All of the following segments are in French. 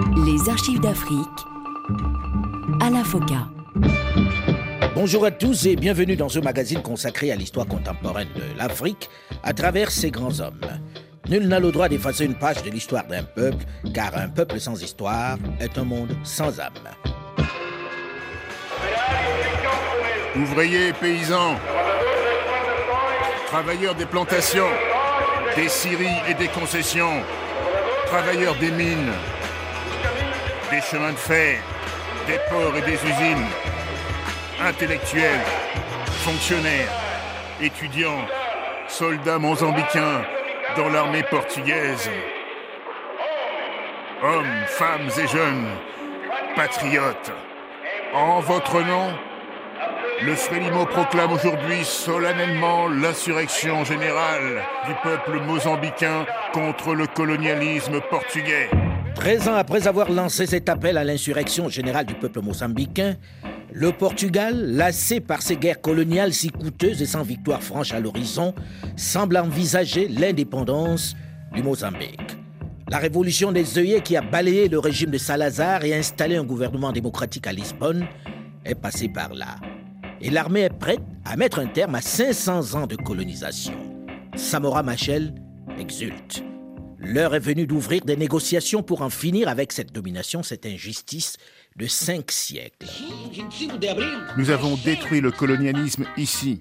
Les archives d'Afrique à la FOCA. Bonjour à tous et bienvenue dans ce magazine consacré à l'histoire contemporaine de l'Afrique à travers ses grands hommes. Nul n'a le droit d'effacer une page de l'histoire d'un peuple, car un peuple sans histoire est un monde sans âme. Ouvriers, paysans, travailleurs des plantations, des scieries et des concessions, travailleurs des mines, des chemins de fer, des ports et des usines, intellectuels, fonctionnaires, étudiants, soldats mozambicains dans l'armée portugaise. Hommes, femmes et jeunes, patriotes, en votre nom, le Frélimo proclame aujourd'hui solennellement l'insurrection générale du peuple mozambicain contre le colonialisme portugais. Treize ans après avoir lancé cet appel à l'insurrection générale du peuple mozambicain, le Portugal, lassé par ses guerres coloniales si coûteuses et sans victoire franche à l'horizon, semble envisager l'indépendance du Mozambique. La révolution des œillets qui a balayé le régime de Salazar et installé un gouvernement démocratique à Lisbonne est passée par là. Et l'armée est prête à mettre un terme à 500 ans de colonisation. Samora Machel exulte. L'heure est venue d'ouvrir des négociations pour en finir avec cette domination, cette injustice de cinq siècles. Nous avons détruit le colonialisme ici.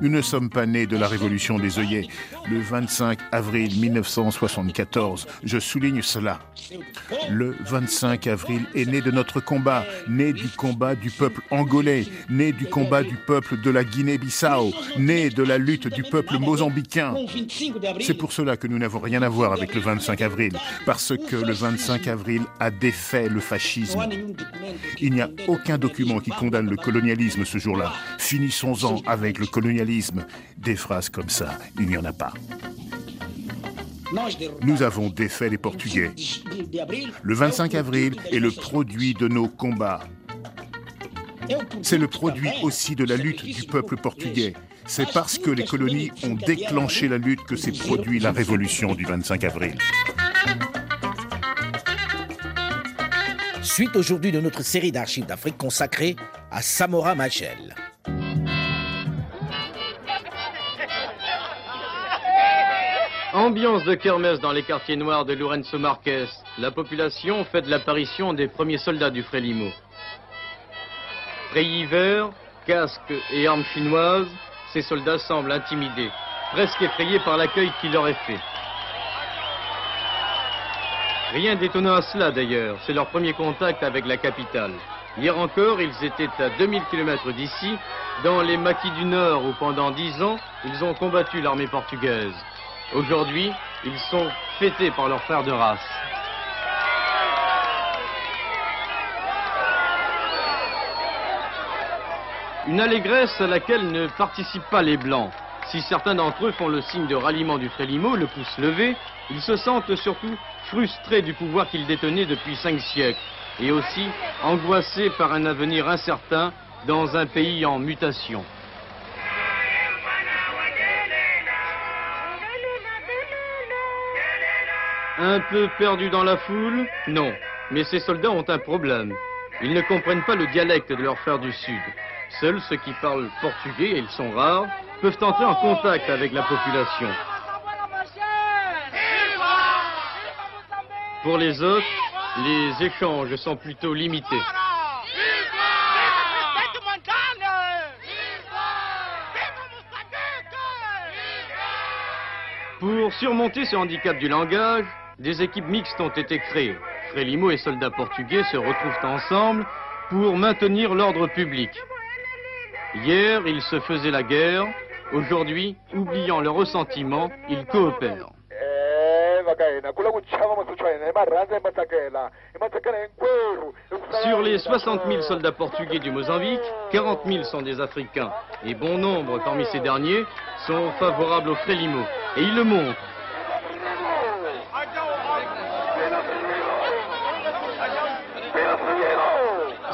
Nous ne sommes pas nés de la révolution des œillets le 25 avril 1974. Je souligne cela. Le 25 avril est né de notre combat, né du combat du peuple angolais, né du combat du peuple de la Guinée-Bissau, né de la lutte du peuple mozambicain. C'est pour cela que nous n'avons rien à voir avec le 25 avril, parce que le 25 avril a défait le fascisme. Il n'y a aucun document qui condamne le colonialisme ce jour-là. Finissons-en avec le colonialisme. Des phrases comme ça, il n'y en a pas. Nous avons défait les Portugais. Le 25 avril est le produit de nos combats. C'est le produit aussi de la lutte du peuple portugais. C'est parce que les colonies ont déclenché la lutte que s'est produit la révolution du 25 avril. Suite aujourd'hui de notre série d'archives d'Afrique consacrée à Samora Machel. Ambiance de kermesse dans les quartiers noirs de Lourenço Marques. La population fait de l'apparition des premiers soldats du Frélimo. Rayés verts, casques et armes chinoises, ces soldats semblent intimidés, presque effrayés par l'accueil qui leur est fait. Rien d'étonnant à cela d'ailleurs, c'est leur premier contact avec la capitale. Hier encore, ils étaient à 2000 km d'ici, dans les maquis du Nord où pendant dix ans, ils ont combattu l'armée portugaise. Aujourd'hui, ils sont fêtés par leurs frères de race. Une allégresse à laquelle ne participent pas les Blancs. Si certains d'entre eux font le signe de ralliement du Frélimo, le pouce levé, ils se sentent surtout frustrés du pouvoir qu'ils détenaient depuis cinq siècles, et aussi angoissés par un avenir incertain dans un pays en mutation. Un peu perdus dans la foule Non. Mais ces soldats ont un problème. Ils ne comprennent pas le dialecte de leurs frères du Sud. Seuls ceux qui parlent portugais, et ils sont rares, peuvent entrer en contact avec la population. Pour les autres, les échanges sont plutôt limités. Pour surmonter ce handicap du langage, des équipes mixtes ont été créées. Frélimo et soldats portugais se retrouvent ensemble pour maintenir l'ordre public. Hier, ils se faisaient la guerre. Aujourd'hui, oubliant leurs ressentiments, ils coopèrent. Sur les 60 000 soldats portugais du Mozambique, 40 000 sont des Africains. Et bon nombre parmi ces derniers sont favorables au Frélimo. Et ils le montrent.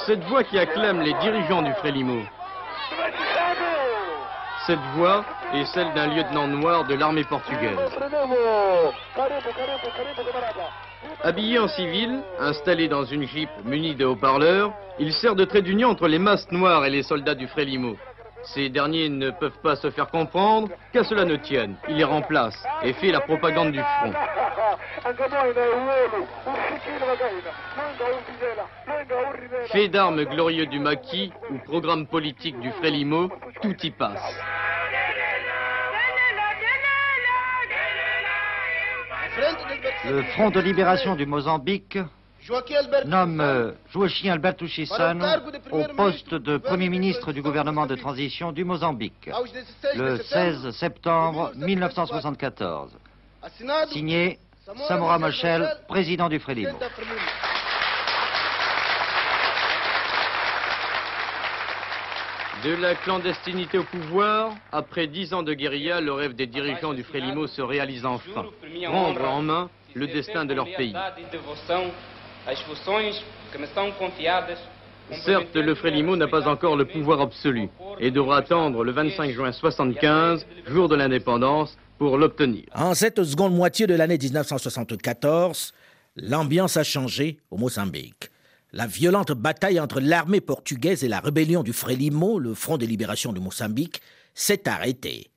Cette voix qui acclame les dirigeants du Frélimo. Cette voix est celle d'un lieutenant noir de l'armée portugaise. Habillé en civil, installé dans une jeep munie de haut-parleurs, il sert de trait d'union entre les masses noires et les soldats du Frélimo. Ces derniers ne peuvent pas se faire comprendre qu'à cela ne tienne. Il les remplace et fait la propagande du front. Fait d'armes glorieux du maquis ou programme politique du Frélimo, tout y passe. Le Front de libération du Mozambique nomme euh, Joachim Alberto Chissano au poste de Premier ministre du gouvernement de transition du Mozambique le 16 septembre 1974. Signé Samora Machel, président du Frélimo. De la clandestinité au pouvoir, après dix ans de guérilla, le rêve des dirigeants du Frélimo se réalise enfin. Prendre en main le destin de leur pays. Certes, le Frélimo n'a pas encore le pouvoir absolu et devra attendre le 25 juin 75, jour de l'indépendance, pour l'obtenir. En cette seconde moitié de l'année 1974, l'ambiance a changé au Mozambique. La violente bataille entre l'armée portugaise et la rébellion du Frélimo, le Front de libération du Mozambique, s'est arrêtée.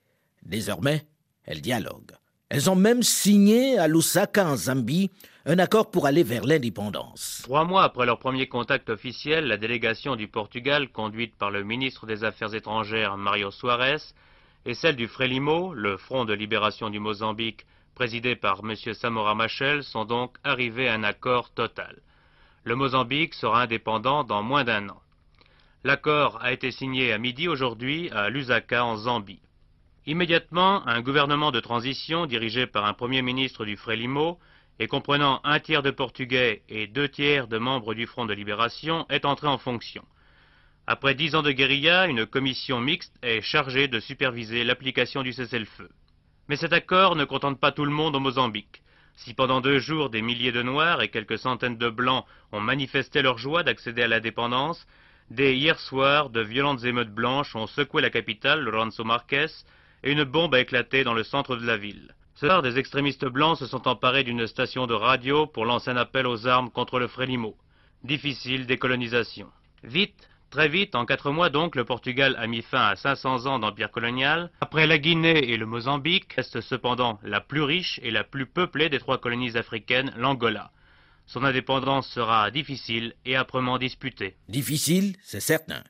Désormais, elles dialoguent. Elles ont même signé à Lusaka, en Zambie, un accord pour aller vers l'indépendance. Trois mois après leur premier contact officiel, la délégation du Portugal, conduite par le ministre des Affaires étrangères Mario Soares, et celle du Frélimo, le Front de libération du Mozambique, présidé par M. Samora Machel, sont donc arrivées à un accord total le Mozambique sera indépendant dans moins d'un an. L'accord a été signé à midi aujourd'hui à Lusaka en Zambie. Immédiatement, un gouvernement de transition dirigé par un premier ministre du Frélimo et comprenant un tiers de Portugais et deux tiers de membres du Front de libération est entré en fonction. Après dix ans de guérilla, une commission mixte est chargée de superviser l'application du cessez-le-feu. Mais cet accord ne contente pas tout le monde au Mozambique. Si pendant deux jours des milliers de Noirs et quelques centaines de Blancs ont manifesté leur joie d'accéder à l'indépendance, dès hier soir, de violentes émeutes blanches ont secoué la capitale, Lorenzo Marques, et une bombe a éclaté dans le centre de la ville. Ce soir, des extrémistes blancs se sont emparés d'une station de radio pour lancer un appel aux armes contre le Frélimo. Difficile décolonisation. Vite, Très vite, en quatre mois donc, le Portugal a mis fin à 500 ans d'empire colonial. Après la Guinée et le Mozambique, reste cependant la plus riche et la plus peuplée des trois colonies africaines, l'Angola. Son indépendance sera difficile et âprement disputée. Difficile, c'est certain.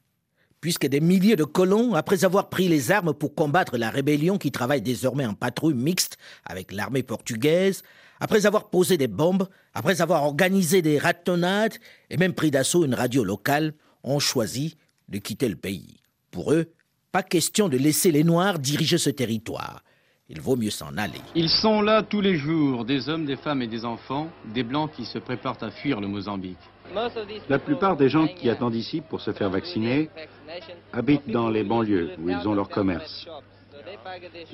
Puisque des milliers de colons, après avoir pris les armes pour combattre la rébellion qui travaille désormais en patrouille mixte avec l'armée portugaise, après avoir posé des bombes, après avoir organisé des ratonnades et même pris d'assaut une radio locale, ont choisi de quitter le pays. Pour eux, pas question de laisser les Noirs diriger ce territoire. Il vaut mieux s'en aller. Ils sont là tous les jours, des hommes, des femmes et des enfants, des Blancs qui se préparent à fuir le Mozambique. La plupart des gens qui attendent ici pour se faire vacciner habitent dans les banlieues où ils ont leur commerce.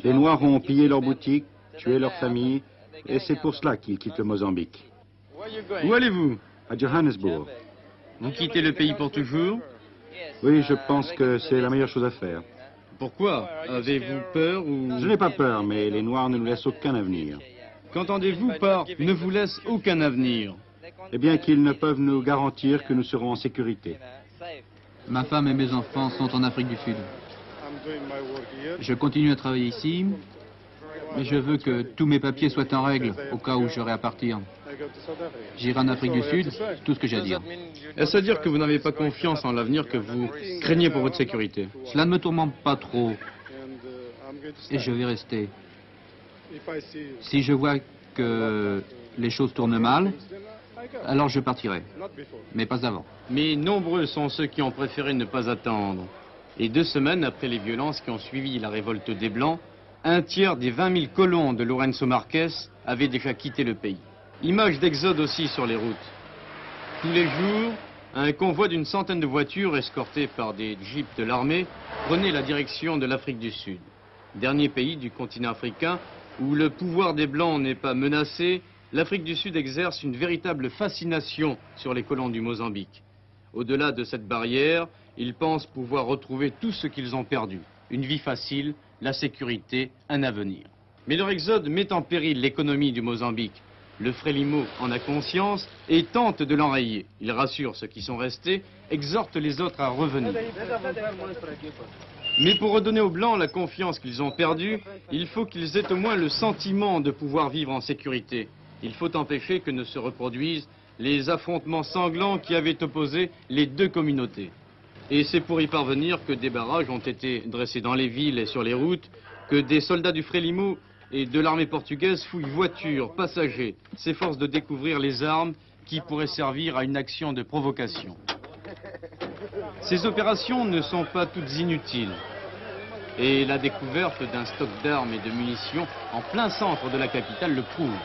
Les Noirs ont pillé leurs boutiques, tué leurs familles, et c'est pour cela qu'ils quittent le Mozambique. Où allez-vous? À Johannesburg. Vous quittez le pays pour toujours Oui, je pense que c'est la meilleure chose à faire. Pourquoi Avez-vous peur ou... Je n'ai pas peur, mais les Noirs ne nous laissent aucun avenir. Qu'entendez-vous par ne vous laisse aucun avenir Eh bien qu'ils ne peuvent nous garantir que nous serons en sécurité. Ma femme et mes enfants sont en Afrique du Sud. Je continue à travailler ici, mais je veux que tous mes papiers soient en règle au cas où j'aurai à partir. J'irai en Afrique du Sud, tout ce que j'ai à dire. Est-ce à dire que vous n'avez pas confiance en l'avenir que vous craignez pour votre sécurité? Cela ne me tourmente pas trop. Et je vais rester. Si je vois que les choses tournent mal, alors je partirai. Mais pas avant. Mais nombreux sont ceux qui ont préféré ne pas attendre. Et deux semaines après les violences qui ont suivi la révolte des Blancs, un tiers des 20 000 colons de Lorenzo Marques avaient déjà quitté le pays. Image d'exode aussi sur les routes. Tous les jours, un convoi d'une centaine de voitures escortées par des jeeps de l'armée prenait la direction de l'Afrique du Sud. Dernier pays du continent africain où le pouvoir des Blancs n'est pas menacé, l'Afrique du Sud exerce une véritable fascination sur les colons du Mozambique. Au-delà de cette barrière, ils pensent pouvoir retrouver tout ce qu'ils ont perdu. une vie facile, la sécurité, un avenir. Mais leur exode met en péril l'économie du Mozambique. Le Frélimo en a conscience et tente de l'enrayer. Il rassure ceux qui sont restés, exhorte les autres à revenir. Mais pour redonner aux Blancs la confiance qu'ils ont perdue, il faut qu'ils aient au moins le sentiment de pouvoir vivre en sécurité. Il faut empêcher que ne se reproduisent les affrontements sanglants qui avaient opposé les deux communautés. Et c'est pour y parvenir que des barrages ont été dressés dans les villes et sur les routes, que des soldats du Frélimo et de l'armée portugaise fouillent voitures, passagers, s'efforcent de découvrir les armes qui pourraient servir à une action de provocation. Ces opérations ne sont pas toutes inutiles. Et la découverte d'un stock d'armes et de munitions en plein centre de la capitale le prouve.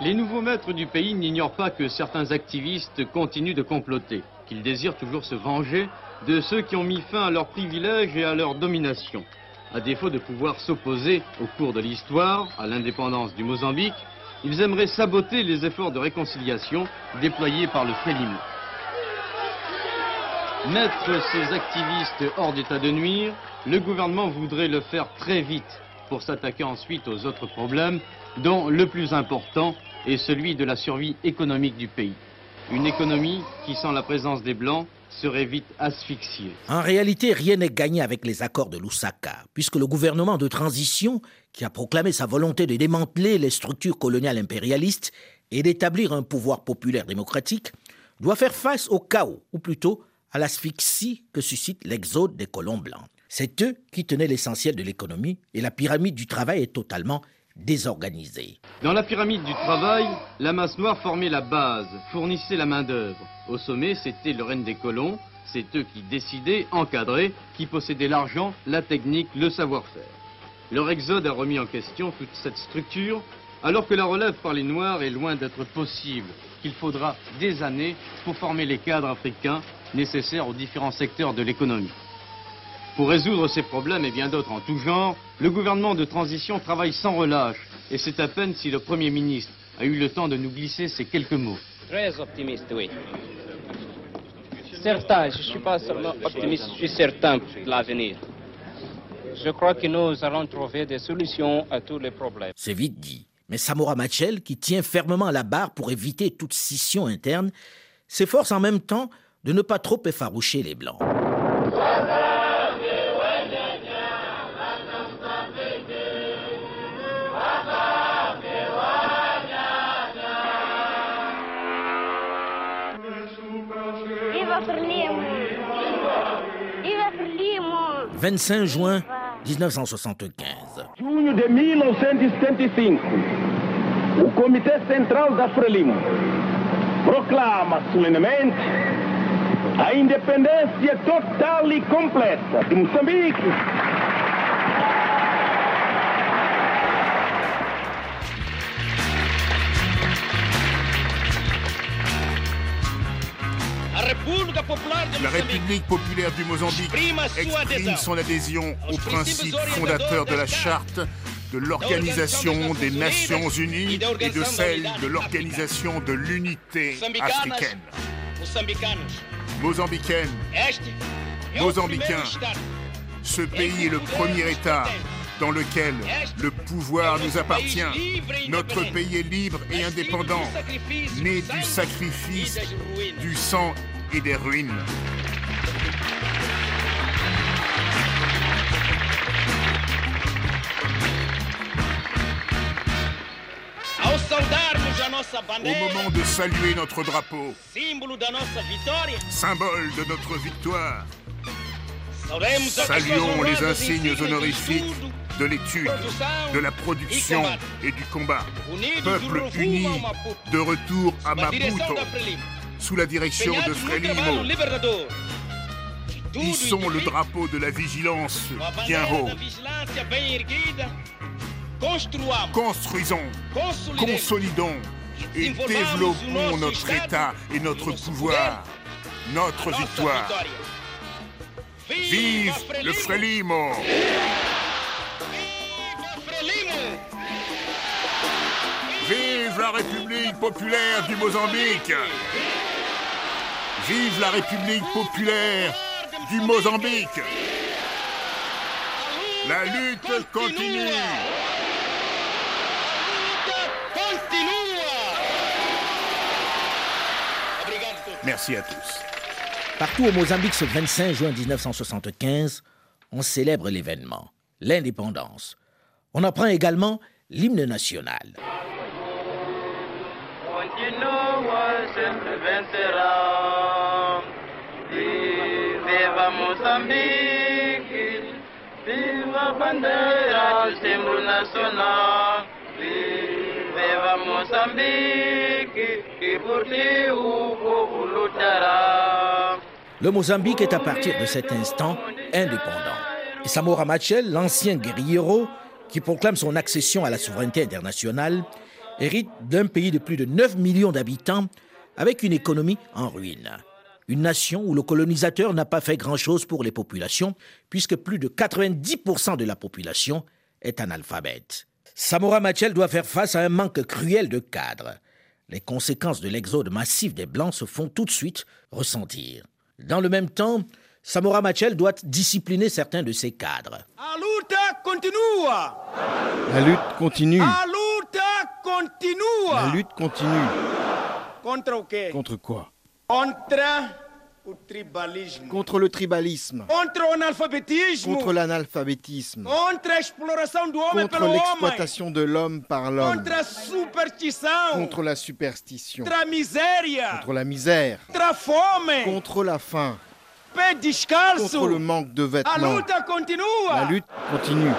Les nouveaux maîtres du pays n'ignorent pas que certains activistes continuent de comploter, qu'ils désirent toujours se venger de ceux qui ont mis fin à leurs privilèges et à leur domination. À défaut de pouvoir s'opposer au cours de l'histoire à l'indépendance du Mozambique, ils aimeraient saboter les efforts de réconciliation déployés par le Frélimo. Mettre ces activistes hors d'état de nuire, le gouvernement voudrait le faire très vite pour s'attaquer ensuite aux autres problèmes, dont le plus important est celui de la survie économique du pays. Une économie qui, sans la présence des Blancs, serait vite asphyxiée. En réalité, rien n'est gagné avec les accords de Lusaka, puisque le gouvernement de transition, qui a proclamé sa volonté de démanteler les structures coloniales impérialistes et d'établir un pouvoir populaire démocratique, doit faire face au chaos, ou plutôt à l'asphyxie que suscite l'exode des colons blancs. C'est eux qui tenaient l'essentiel de l'économie et la pyramide du travail est totalement désorganisée. Dans la pyramide du travail, la masse noire formait la base, fournissait la main-d'œuvre. Au sommet, c'était le règne des colons, c'est eux qui décidaient, encadraient, qui possédaient l'argent, la technique, le savoir-faire. Leur exode a remis en question toute cette structure, alors que la relève par les Noirs est loin d'être possible, qu'il faudra des années pour former les cadres africains nécessaires aux différents secteurs de l'économie. Pour résoudre ces problèmes et bien d'autres en tout genre, le gouvernement de transition travaille sans relâche. Et c'est à peine si le Premier ministre a eu le temps de nous glisser ces quelques mots. Très optimiste, oui. Certain, je ne suis pas seulement optimiste, je suis certain de l'avenir. Je crois que nous allons trouver des solutions à tous les problèmes. C'est vite dit. Mais Samora Machel, qui tient fermement la barre pour éviter toute scission interne, s'efforce en même temps de ne pas trop effaroucher les Blancs. 25 juin 1975. Junho de 1975, o Comitê Central da Frelimo proclama solenemente a independência total e completa de Moçambique. La République populaire du Mozambique exprime son adhésion aux principes fondateurs de la charte de l'Organisation des Nations Unies et de celle de l'Organisation de l'Unité africaine. Mozambicaine, Mozambicain, ce pays est le premier État dans lequel le pouvoir nous appartient. Notre pays est libre et indépendant, né du sacrifice, du sang et des ruines. Au moment de saluer notre drapeau, symbole de notre victoire, saluons les insignes honorifiques de l'étude, de la production et du combat. Peuple uni, de retour à Maputo, sous la direction de Frélimo. Hissons le drapeau de la vigilance. Bien haut. Construisons, consolidons. Et développons notre État et notre pouvoir, notre victoire. Vive le Frélimo Vive la République populaire du Mozambique Vive la République populaire du Mozambique La lutte continue Merci à tous. Partout au Mozambique, ce 25 juin 1975, on célèbre l'événement, l'indépendance. On apprend également l'hymne national. Le Mozambique est à partir de cet instant indépendant. Et Samora Machel, l'ancien guerriero qui proclame son accession à la souveraineté internationale, hérite d'un pays de plus de 9 millions d'habitants avec une économie en ruine. Une nation où le colonisateur n'a pas fait grand-chose pour les populations, puisque plus de 90% de la population est analphabète. Samora Machel doit faire face à un manque cruel de cadres. Les conséquences de l'exode massif des Blancs se font tout de suite ressentir. Dans le même temps, Samora Machel doit discipliner certains de ses cadres. La lutte continue. La lutte continue. La lutte continue. La lutte continue. Contre quoi? Contre le tribalisme. Contre l'analphabétisme. Contre l'exploitation de l'homme par l'homme. Contre la superstition. Contre la misère. Contre la faim. Contre le manque de vêtements. La lutte continue. La lutte continue.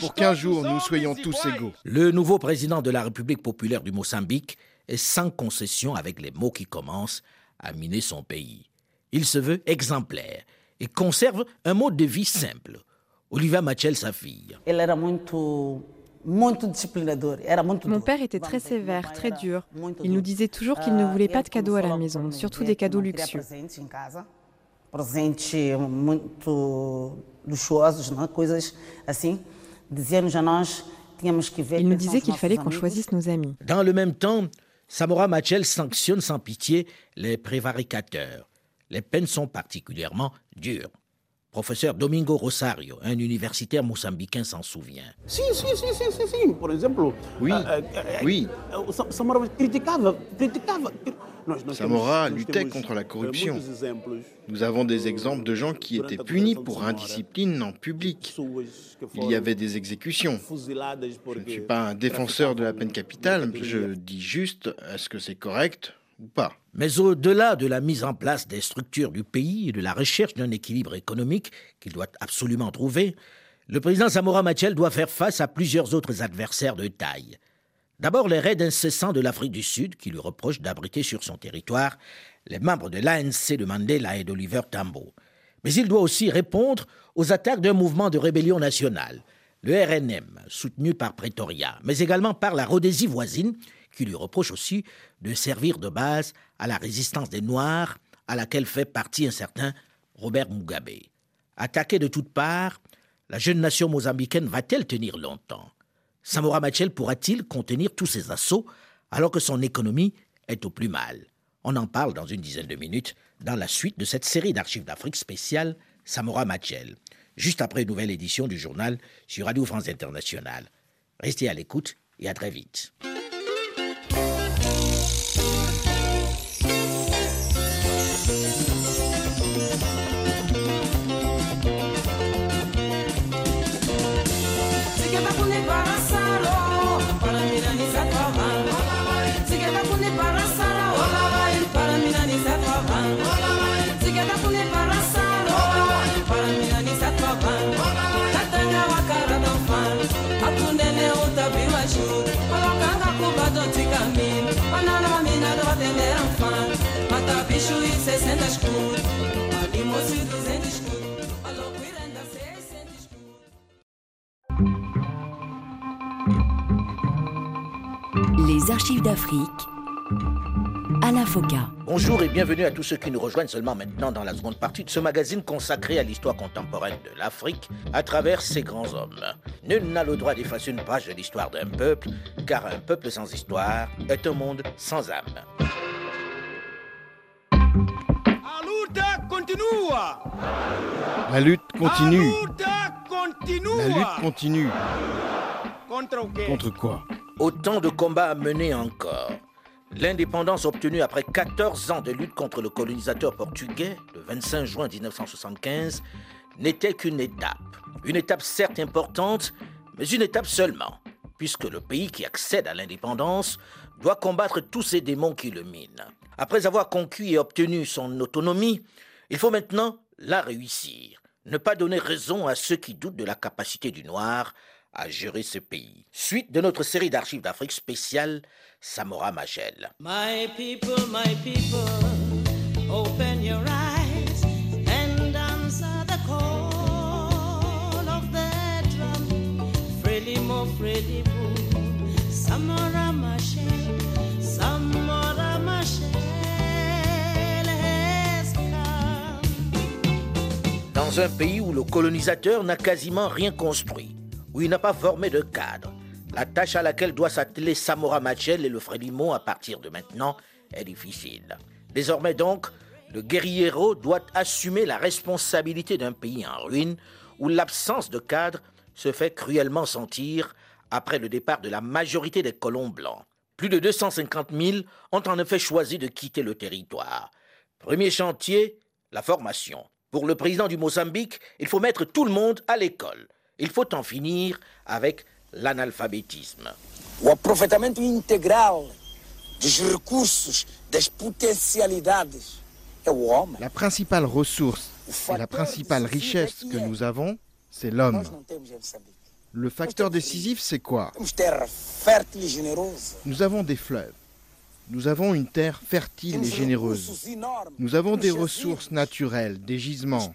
Pour qu'un jour nous soyons tous égaux. Le nouveau président de la République populaire du Mozambique est sans concession avec les mots qui commencent à miner son pays. Il se veut exemplaire et conserve un mode de vie simple. Oliva Machel, sa fille. Mon père était très sévère, très dur. Il nous disait toujours qu'il ne voulait pas de cadeaux à la maison, surtout des cadeaux luxueux. Il nous disait qu'il fallait qu'on choisisse nos amis. Dans le même temps, Samora Machel sanctionne sans pitié les prévaricateurs. Les peines sont particulièrement dures. Professeur Domingo Rosario, un universitaire mozambicain, s'en souvient. Si, si, si, si, si, si. Par exemple, oui, euh, oui. Samora. Samora luttait contre la corruption. Nous avons des exemples de gens qui étaient punis pour indiscipline en public. Il y avait des exécutions. Je ne suis pas un défenseur de la peine capitale, je dis juste, est-ce que c'est correct Mais au-delà de la mise en place des structures du pays et de la recherche d'un équilibre économique qu'il doit absolument trouver, le président Samora Machel doit faire face à plusieurs autres adversaires de taille. D'abord les raids incessants de l'Afrique du Sud qui lui reprochent d'abriter sur son territoire les membres de l'ANC de Mandela et d'Oliver Tambo. Mais il doit aussi répondre aux attaques d'un mouvement de rébellion nationale, le RNM, soutenu par Pretoria, mais également par la Rhodésie voisine, qui lui reproche aussi de servir de base à la résistance des Noirs, à laquelle fait partie un certain Robert Mugabe. Attaquée de toutes parts, la jeune nation mozambicaine va-t-elle tenir longtemps? Samora Machel pourra-t-il contenir tous ces assauts alors que son économie est au plus mal? On en parle dans une dizaine de minutes dans la suite de cette série d'archives d'Afrique spéciale Samora Machel, juste après une nouvelle édition du journal sur Radio France Internationale. Restez à l'écoute et à très vite. Les archives d'Afrique à la FOCA. Bonjour et bienvenue à tous ceux qui nous rejoignent seulement maintenant dans la seconde partie de ce magazine consacré à l'histoire contemporaine de l'Afrique à travers ses grands hommes. Nul n'a le droit d'effacer une page de l'histoire d'un peuple, car un peuple sans histoire est un monde sans âme. La lutte continue. continue. La lutte continue. Contre quoi? Autant de combats à mener encore. L'indépendance obtenue après 14 ans de lutte contre le colonisateur portugais, le 25 juin 1975, n'était qu'une étape. Une étape certes importante, mais une étape seulement, puisque le pays qui accède à l'indépendance doit combattre tous ces démons qui le minent. Après avoir conquis et obtenu son autonomie, il faut maintenant la réussir. Ne pas donner raison à ceux qui doutent de la capacité du noir à gérer ce pays. Suite de notre série d'archives d'Afrique spéciale, Samora Machel. My people, my people, open your eyes and answer the call of the drum. Frelimo, Frelimo, Samora Machel, Samora Machel. Dans un pays où le colonisateur n'a quasiment rien construit, où il n'a pas formé de cadre, la tâche à laquelle doit s'atteler Samora Machel et le Frélimo à partir de maintenant est difficile. Désormais donc, le guerriero doit assumer la responsabilité d'un pays en ruine où l'absence de cadre se fait cruellement sentir après le départ de la majorité des colons blancs. Plus de 250 000 ont en effet choisi de quitter le territoire. Premier chantier, la formation. Pour le président du Mozambique, il faut mettre tout le monde à l'école. Il faut en finir avec l'analphabétisme. O aproveitamento integral dos recursos, das potencialidades é o homem. La principale ressource et la principale richesse que nous avons, c'est l'homme. Le facteur décisif, c'est quoi? E. Nous avons des fleuves. Nous avons une terre fertile et généreuse. Nous avons des ressources naturelles, des gisements,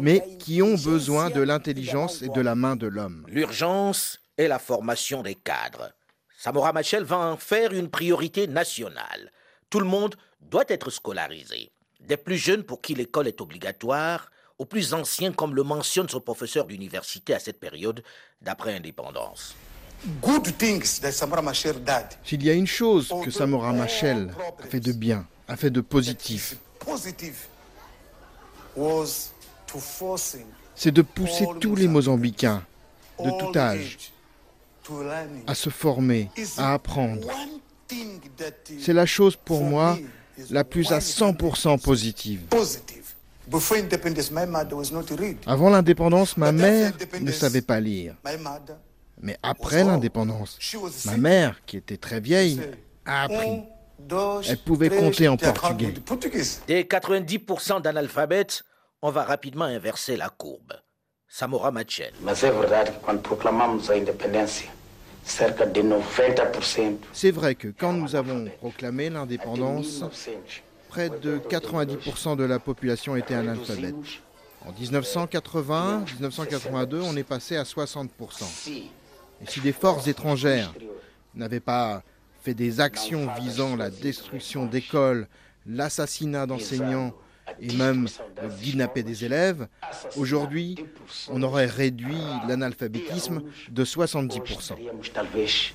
mais qui ont besoin de l'intelligence et de la main de l'homme. L'urgence est la formation des cadres. Samora Machel va en faire une priorité nationale. Tout le monde doit être scolarisé. Des plus jeunes pour qui l'école est obligatoire, aux plus anciens comme le mentionne son professeur d'université à cette période d'après indépendance. S'il y a une chose que Samora Machel a fait de bien, a fait de positif, c'est de pousser tous les Mozambicains de tout âge à se former, à apprendre. C'est la chose pour moi la plus à 100% positive. Avant l'indépendance, ma mère ne savait pas lire. Mais après l'indépendance, ma mère, qui était très vieille, a appris. Elle pouvait compter en portugais. Des 90% d'analphabètes, on va rapidement inverser la courbe. Samora Machel. Mas é verdade que quando proclamamos a independência, cerca de 90% C'est vrai que quand nous avons proclamé l'indépendance, près de 90% de la population était analphabète. En 1980, 1982, on est passé à 60%. Et si des forces étrangères n'avaient pas fait des actions visant la destruction d'écoles, l'assassinat d'enseignants et même le kidnapper des élèves, aujourd'hui, on aurait réduit l'analphabétisme de 70%. talvez 70%.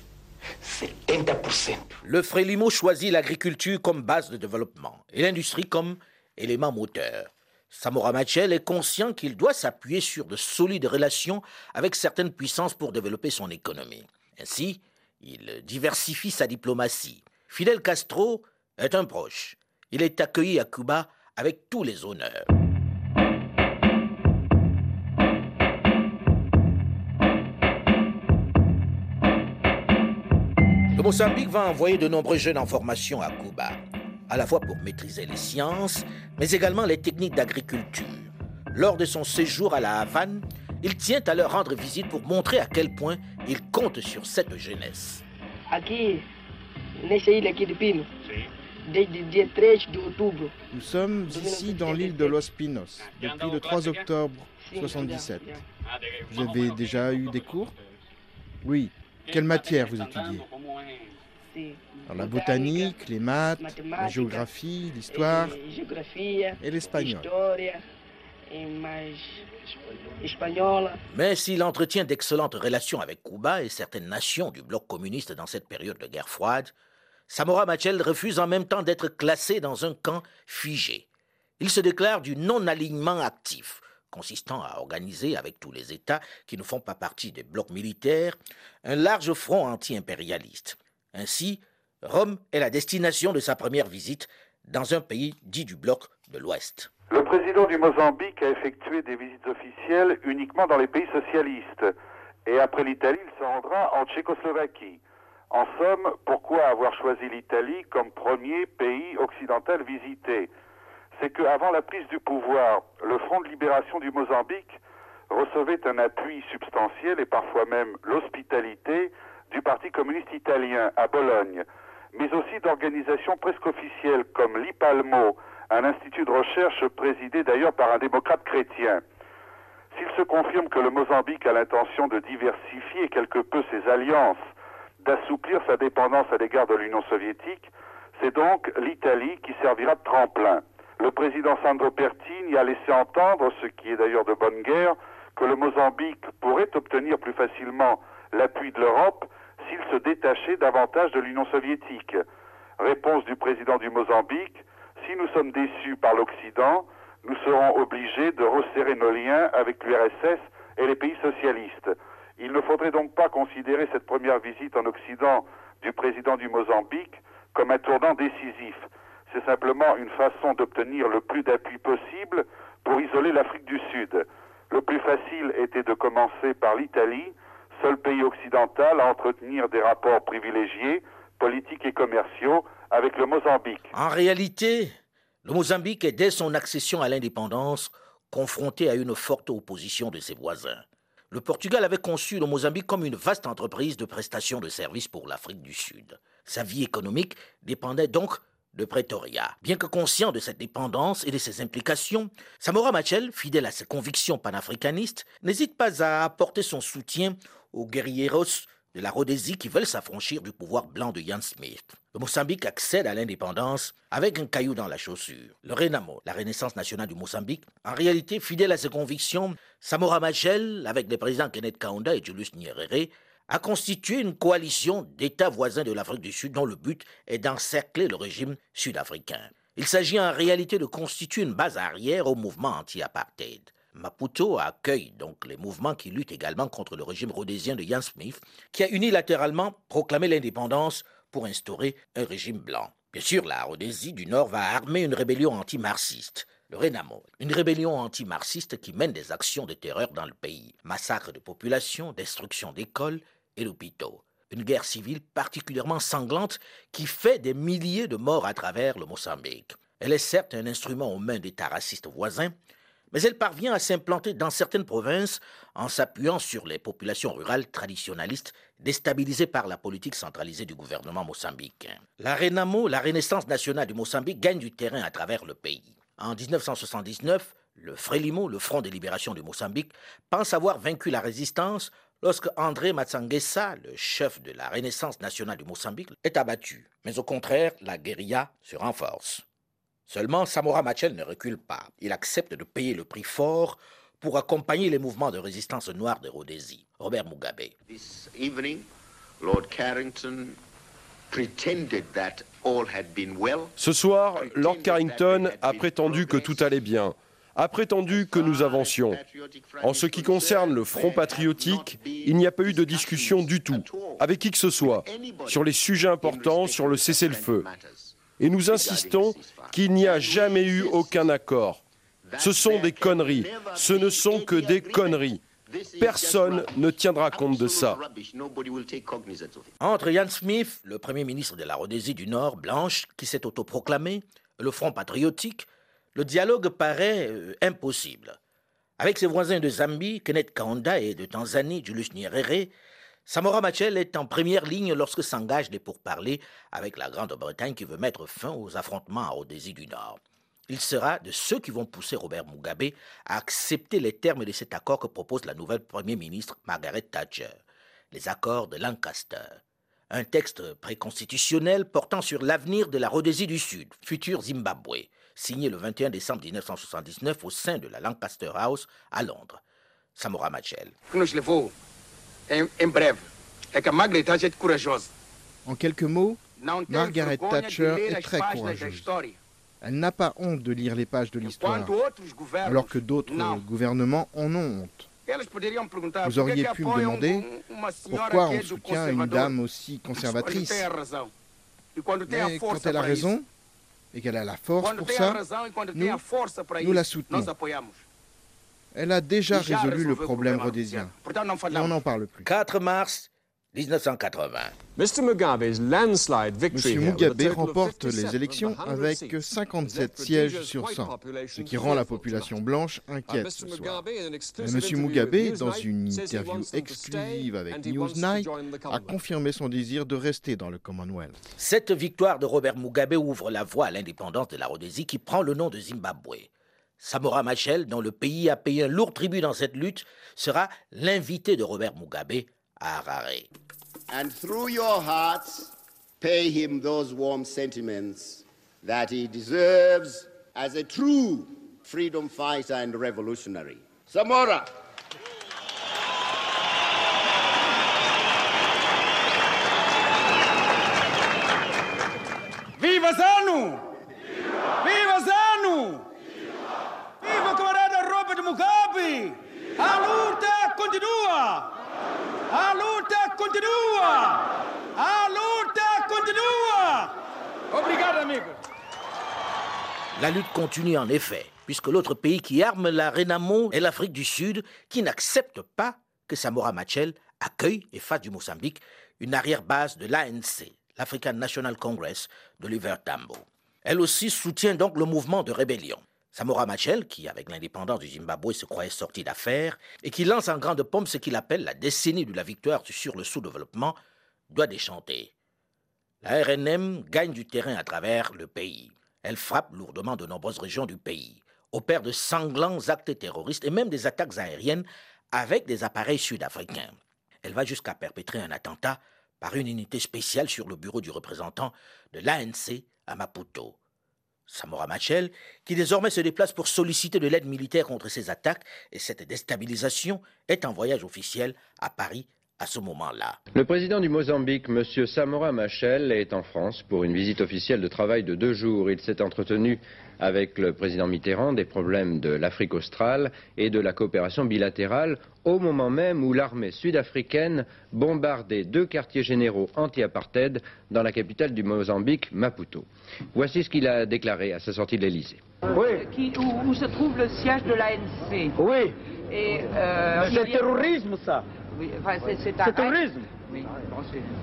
Le Frélimo choisit l'agriculture comme base de développement et l'industrie comme élément moteur. Samora Machel est conscient qu'il doit s'appuyer sur de solides relations avec certaines puissances pour développer son économie. Ainsi, il diversifie sa diplomatie. Fidel Castro est un proche. Il est accueilli à Cuba avec tous les honneurs. Le Mozambique va envoyer de nombreux jeunes en formation à Cuba, à la fois pour maîtriser les sciences, mais également les techniques d'agriculture. Lors de son séjour à la Havane, il tient à leur rendre visite pour montrer à quel point il compte sur cette jeunesse. Aqui, nessa ilha aqui de Pino, desde dia 3 de outubro. Nous sommes ici dans l'île de Los Pinos depuis le 3 octobre 77. Vous avez déjà eu des cours Oui. Quelle matière vous étudiez Alors, La botanique, les maths, la géographie, l'histoire et l'espagnol. Mais s'il entretient d'excellentes relations avec Cuba et certaines nations du bloc communiste dans cette période de guerre froide, Samora Machel refuse en même temps d'être classé dans un camp figé. Il se déclare du non-alignement actif, consistant à organiser avec tous les États qui ne font pas partie des blocs militaires un large front anti-impérialiste. Ainsi, Rome est la destination de sa première visite dans un pays dit du bloc de l'Ouest. Le président du Mozambique a effectué des visites officielles uniquement dans les pays socialistes. Et après l'Italie, il se rendra en Tchécoslovaquie. En somme, pourquoi avoir choisi l'Italie comme premier pays occidental visité? C'est qu'avant la prise du pouvoir, le Front de libération du Mozambique recevait un appui substantiel et parfois même l'hospitalité du Parti communiste italien à Bologne, mais aussi d'organisations presque officielles comme l'IPALMO, un institut de recherche présidé d'ailleurs par un démocrate chrétien. S'il se confirme que le Mozambique a l'intention de diversifier quelque peu ses alliances, d'assouplir sa dépendance à l'égard de l'Union soviétique, c'est donc l'Italie qui servira de tremplin. Le président Sandro Pertini a laissé entendre, ce qui est d'ailleurs de bonne guerre, que le Mozambique pourrait obtenir plus facilement l'appui de l'Europe s'il se détachait davantage de l'Union soviétique. Réponse du président du Mozambique, si nous sommes déçus par l'Occident, nous serons obligés de resserrer nos liens avec l'URSS et les pays socialistes. Il ne faudrait donc pas considérer cette première visite en Occident du président du Mozambique comme un tournant décisif. C'est simplement une façon d'obtenir le plus d'appui possible pour isoler l'Afrique du Sud. Le plus facile était de commencer par l'Italie, seul pays occidental à entretenir des rapports privilégiés, politiques et commerciaux, avec le Mozambique. En réalité, le Mozambique est dès son accession à l'indépendance confronté à une forte opposition de ses voisins. Le Portugal avait conçu le Mozambique comme une vaste entreprise de prestation de services pour l'Afrique du Sud. Sa vie économique dépendait donc de Pretoria. Bien que conscient de cette dépendance et de ses implications, Samora Machel, fidèle à ses convictions panafricanistes, n'hésite pas à apporter son soutien aux guerrieros de la Rhodésie qui veulent s'affranchir du pouvoir blanc de Jan Smith. Le Mozambique accède à l'indépendance avec un caillou dans la chaussure. Le Renamo, la Renaissance nationale du Mozambique, en réalité fidèle à ses convictions, Samora Machel, avec les présidents Kenneth Kaunda et Julius Nyerere, a constitué une coalition d'États voisins de l'Afrique du Sud dont le but est d'encercler le régime sud-africain. Il s'agit en réalité de constituer une base arrière au mouvement anti-apartheid. Maputo accueille donc les mouvements qui luttent également contre le régime rhodésien de Jan Smith, qui a unilatéralement proclamé l'indépendance pour instaurer un régime blanc. Bien sûr, la Rhodésie du Nord va armer une rébellion anti-marxiste, le Renamo, une rébellion anti-marxiste qui mène des actions de terreur dans le pays. Massacre de population, destruction d'écoles et d'hôpitaux. Une guerre civile particulièrement sanglante qui fait des milliers de morts à travers le Mozambique. Elle est certes un instrument aux mains d'États racistes voisins, mais elle parvient à s'implanter dans certaines provinces en s'appuyant sur les populations rurales traditionnalistes déstabilisées par la politique centralisée du gouvernement mozambicain. La la Renaissance nationale du Mozambique, gagne du terrain à travers le pays. En 1979, le Frelimo, le Front de libération du Mozambique, pense avoir vaincu la résistance lorsque André Matsangessa, le chef de la Renaissance nationale du Mozambique, est abattu. Mais au contraire, la guérilla se renforce. Seulement, Samora Machel ne recule pas. Il accepte de payer le prix fort pour accompagner les mouvements de résistance noire de Rhodésie. Robert Mugabe. This evening, Lord Carrington pretended that all had been well. Ce soir, Lord Carrington a prétendu que tout allait bien, a prétendu que nous avancions. En ce qui concerne le Front patriotique, il n'y a pas eu de discussion du tout, avec qui que ce soit, sur les sujets importants, sur le cessez-le-feu. Et nous insistons qu'il n'y a jamais eu aucun accord. Ce sont des conneries. Ce ne sont que des conneries. Personne ne tiendra compte de ça. Entre Jan Smith, le premier ministre de la Rhodésie du Nord, blanche, qui s'est autoproclamé, le Front patriotique, le dialogue paraît euh, impossible. Avec ses voisins de Zambie, Kenneth Kaunda et de Tanzanie, Julius Nyerere, Samora Machel est en première ligne lorsque s'engagent les pourparlers avec la Grande-Bretagne qui veut mettre fin aux affrontements à Rhodésie du Nord. Il sera de ceux qui vont pousser Robert Mugabe à accepter les termes de cet accord que propose la nouvelle Premier ministre Margaret Thatcher, les accords de Lancaster. Un texte préconstitutionnel portant sur l'avenir de la Rhodésie du Sud, futur Zimbabwe, signé le 21 décembre 1979 au sein de la Lancaster House à Londres. Samora Machel. En quelques mots, Margaret Thatcher est très courageuse. Elle n'a pas honte de lire les pages de l'histoire, alors que d'autres gouvernements en ont honte. Vous auriez pu me demander pourquoi on soutient une dame aussi conservatrice. Mais quand elle a raison et qu'elle a la force pour ça, nous, nous la soutenons. Elle a déjà résolu le problème rhodésien. Et on n'en parle plus. 4 mars 1980. M. Mugabe remporte les élections avec 57 sièges sur 100, ce qui rend la population blanche inquiète ce soir. Mais M. Mugabe, dans une interview exclusive avec Newsnight, a confirmé son désir de rester dans le Commonwealth. Cette victoire de Robert Mugabe ouvre la voie à l'indépendance de la Rhodésie qui prend le nom de Zimbabwe. Samora Machel, dont le pays a payé un lourd tribut dans cette lutte, sera l'invité de Robert Mugabe Harare. And through your hearts, pay him those warm sentiments that he deserves as a true freedom fighter and revolutionary. Samora! Viva ZANU! Viva ZANU! Viva camarada Robert Mugabe! A luta continua! La lutte continue en effet, puisque l'autre pays qui arme la Renamo est l'Afrique du Sud, qui n'accepte pas que Samora Machel accueille et fasse du Mozambique une arrière-base de l'ANC, l'African National Congress d'Oliver Tambo. Elle aussi soutient donc le mouvement de rébellion. Samora Machel, qui avec l'indépendance du Zimbabwe se croyait sorti d'affaires et qui lance en grande pompe ce qu'il appelle la décennie de la victoire sur le sous-développement, doit déchanter. La RNM gagne du terrain à travers le pays. Elle frappe lourdement de nombreuses régions du pays, opère de sanglants actes terroristes et même des attaques aériennes avec des appareils sud-africains. Elle va jusqu'à perpétrer un attentat par une unité spéciale sur le bureau du représentant de l'ANC à Maputo. Samora Machel, qui désormais se déplace pour solliciter de l'aide militaire contre ces attaques et cette déstabilisation, est en voyage officiel à Paris à ce moment-là. Le président du Mozambique, M. Samora Machel, est en France pour une visite officielle de travail de deux jours. Il s'est entretenu avec le président Mitterrand des problèmes de l'Afrique australe et de la coopération bilatérale au moment même où l'armée sud-africaine bombardait deux quartiers généraux anti-apartheid dans la capitale du Mozambique, Maputo. Voici ce qu'il a déclaré à sa sortie de l'Élysée. Qui- où, où se trouve le siège de l'ANC. Oui. Euh, C'est terrorisme, ça. Oui, enfin, c'est- c'est un C'est terrorisme. Oui.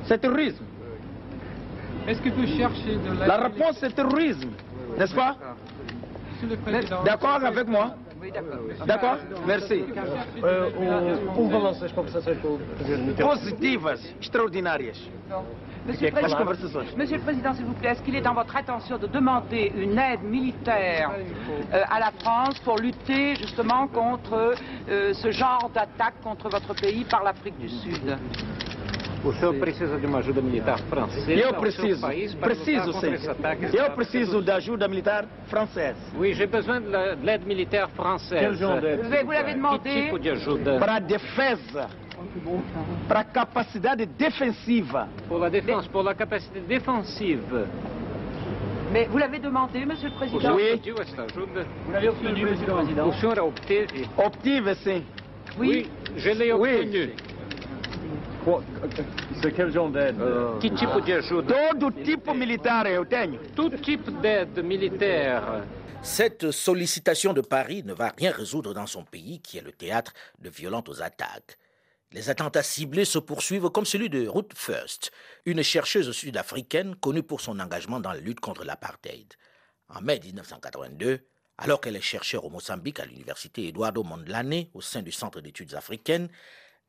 C'est terrorisme. Est-ce que vous cherchez de l'aide La réponse, c'est terrorisme. N'est-ce pas? D'accord avec moi d'accord. Merci. Uh, como vão as conversações com o Presidente Mitterrand? Positivas, extraordinárias. Monsieur le, As Président, conversações. Monsieur le Président, s'il vous plaît, est-ce qu'il est dans votre intention de demander une aide militaire euh, à la France pour lutter justement contre euh, ce genre d'attaque contre votre pays par l'Afrique du Sud? O senhor precisa de uma ajuda militar francesa Eu ao seu preciso, preciso sim. Eu preciso da ajuda militar francesa. Oui, j'ai besoin de la- de l'aide militaire française. Quel genre d'aide, Vous, avez- vous l'avez Que demandé? Tipo de ajuda? Para a defesa, para a capacidade defensiva. Pour la défense, pour la capacité défensive. Mais vous l'avez demandé, Monsieur le Président? Ajuda? Vous l'avez obtenu, Monsieur le Président? O senhor a obteve? Obtive, sim. Oui, je l'ai obtenu. C'est quel genre d'aide Que tipo de ajuda? Todo tipo militar eu tenho. Tout type d'aide militaire. Cette sollicitation de Paris ne va rien résoudre dans son pays, qui est le théâtre de violentes attaques. Les attentats ciblés se poursuivent comme celui de Ruth First, une chercheuse sud-africaine connue pour son engagement dans la lutte contre l'apartheid. En mai 1982, alors qu'elle est chercheure au Mozambique à l'université Eduardo Mondlane au sein du Centre d'études africaines,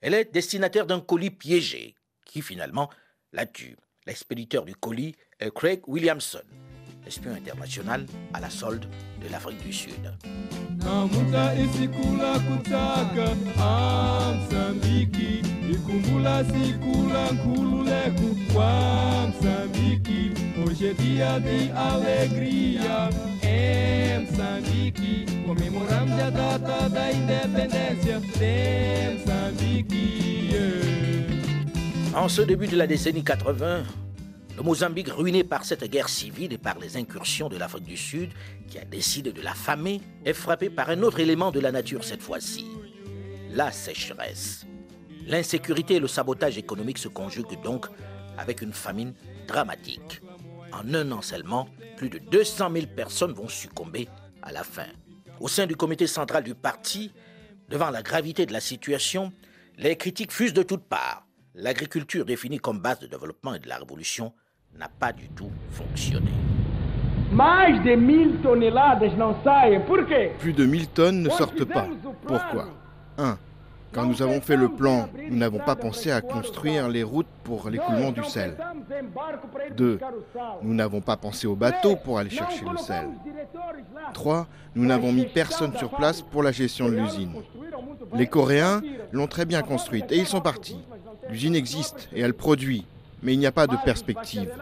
elle est destinataire d'un colis piégé qui finalement la tue. L'expéditeur du colis est Craig Williamson, espion international à la solde de l'Afrique du Sud. En ce début de la décennie 80, Le Mozambique, ruiné par cette guerre civile et par les incursions de l'Afrique du Sud, qui a décidé de l'affamer, est frappé par un autre élément de la nature cette fois-ci, la sécheresse. L'insécurité et le sabotage économique se conjuguent donc avec une famine dramatique. En un an seulement, plus de 200 000 personnes vont succomber à la faim. Au sein du comité central du parti, devant la gravité de la situation, les critiques fusent de toutes parts. L'agriculture définie comme base de développement et de la révolution n'a pas du tout fonctionné. Mais de 1000 toneladas não saem. Por quê? Plus de 1000 tonnes ne sortent pas. Pourquoi? 1. Quand nous avons fait le plan, nous n'avons pas pensé à construire les routes pour l'écoulement du sel. 2. Nous n'avons pas pensé au bateau pour aller chercher le sel. 3. Nous n'avons mis personne sur place pour la gestion de l'usine. Les Coréens l'ont très bien construite et ils sont partis. L'usine existe et elle produit, mais il n'y a pas de perspective.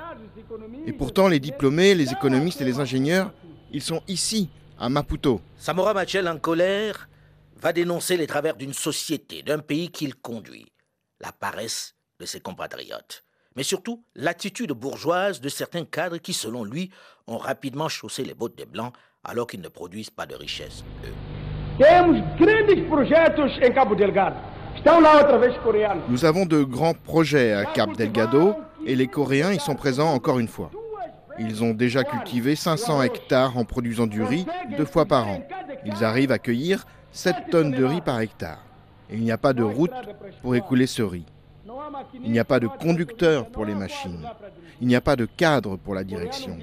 Et pourtant, les diplômés, les économistes et les ingénieurs, ils sont ici, à Maputo. Samora Machel, en colère, va dénoncer les travers d'une société, d'un pays qu'il conduit, la paresse de ses compatriotes, mais surtout l'attitude bourgeoise de certains cadres qui, selon lui, ont rapidement chaussé les bottes des Blancs alors qu'ils ne produisent pas de richesse, eux. Temos grandes projetos em Cabo Delgado. Nous avons de grands projets à Cap Delgado et les Coréens y sont présents encore une fois. Ils ont déjà cultivé 500 hectares en produisant du riz deux fois par an. Ils arrivent à cueillir 7 tonnes de riz par hectare. Et il n'y a pas de route pour écouler ce riz. Il n'y a pas de conducteur pour les machines. Il n'y a pas de cadre pour la direction.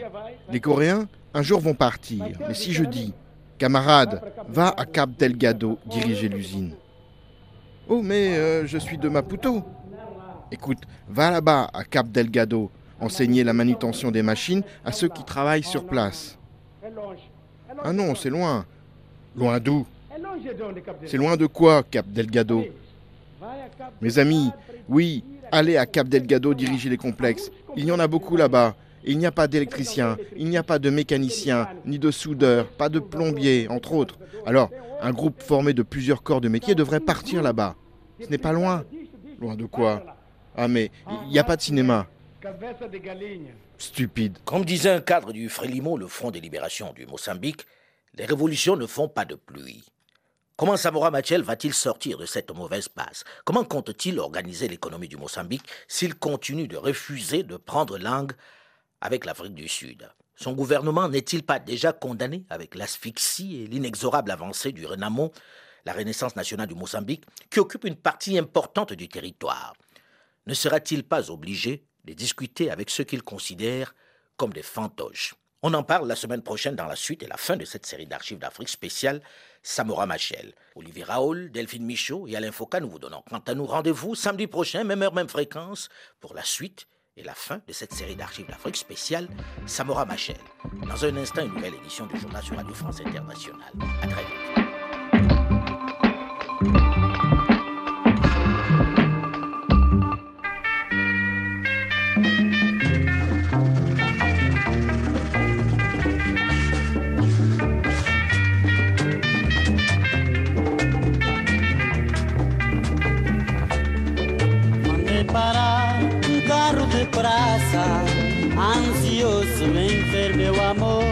Les Coréens, un jour, vont partir. Mais si je dis, camarade, va à Cap Delgado diriger l'usine. Oh, mais euh, je suis de Maputo. Écoute, va là-bas à Cap Delgado enseigner la manutention des machines à ceux qui travaillent sur place. Ah non, c'est loin. Loin d'où? C'est loin de quoi, Cap Delgado? Mes amis, oui, allez à Cap Delgado diriger les complexes. Il y en a beaucoup là-bas. Il n'y a pas d'électricien, il n'y a pas de mécanicien, ni de soudeur, pas de plombier, entre autres. Alors, un groupe formé de plusieurs corps de métier devrait partir là-bas. Ce n'est pas loin. Loin de quoi Ah mais, il n'y a pas de cinéma. Stupide. Comme disait un cadre du Frélimo, le Front de libération du Mozambique, les révolutions ne font pas de pluie. Comment Samora Machel va-t-il sortir de cette mauvaise passe? Comment compte-t-il organiser l'économie du Mozambique s'il continue de refuser de prendre langue avec l'Afrique du Sud? Son gouvernement n'est-il pas déjà condamné avec l'asphyxie et l'inexorable avancée du Renamo, la Renaissance nationale du Mozambique, qui occupe une partie importante du territoire? Ne sera-t-il pas obligé de discuter avec ceux qu'il considère comme des fantoches? On en parle la semaine prochaine dans la suite et la fin de cette série d'archives d'Afrique spéciale Samora Machel. Olivier Raoul, Delphine Michaud et Alain Foucault nous vous donnons quant à nous rendez-vous samedi prochain, même heure, même fréquence, pour la suite et la fin de cette série d'archives d'Afrique spéciale Samora Machel. Dans un instant, une nouvelle édition du journal sur Radio France Internationale. À très vite. Amor.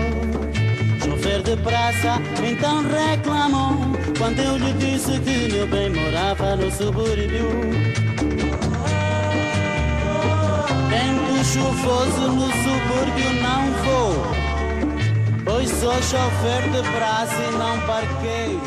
Chofer de praça então reclamou quando eu lhe disse que meu bem morava no subúrbio. Tempo chuvoso no subúrbio não vou, pois sou chofer de praça e não parquei.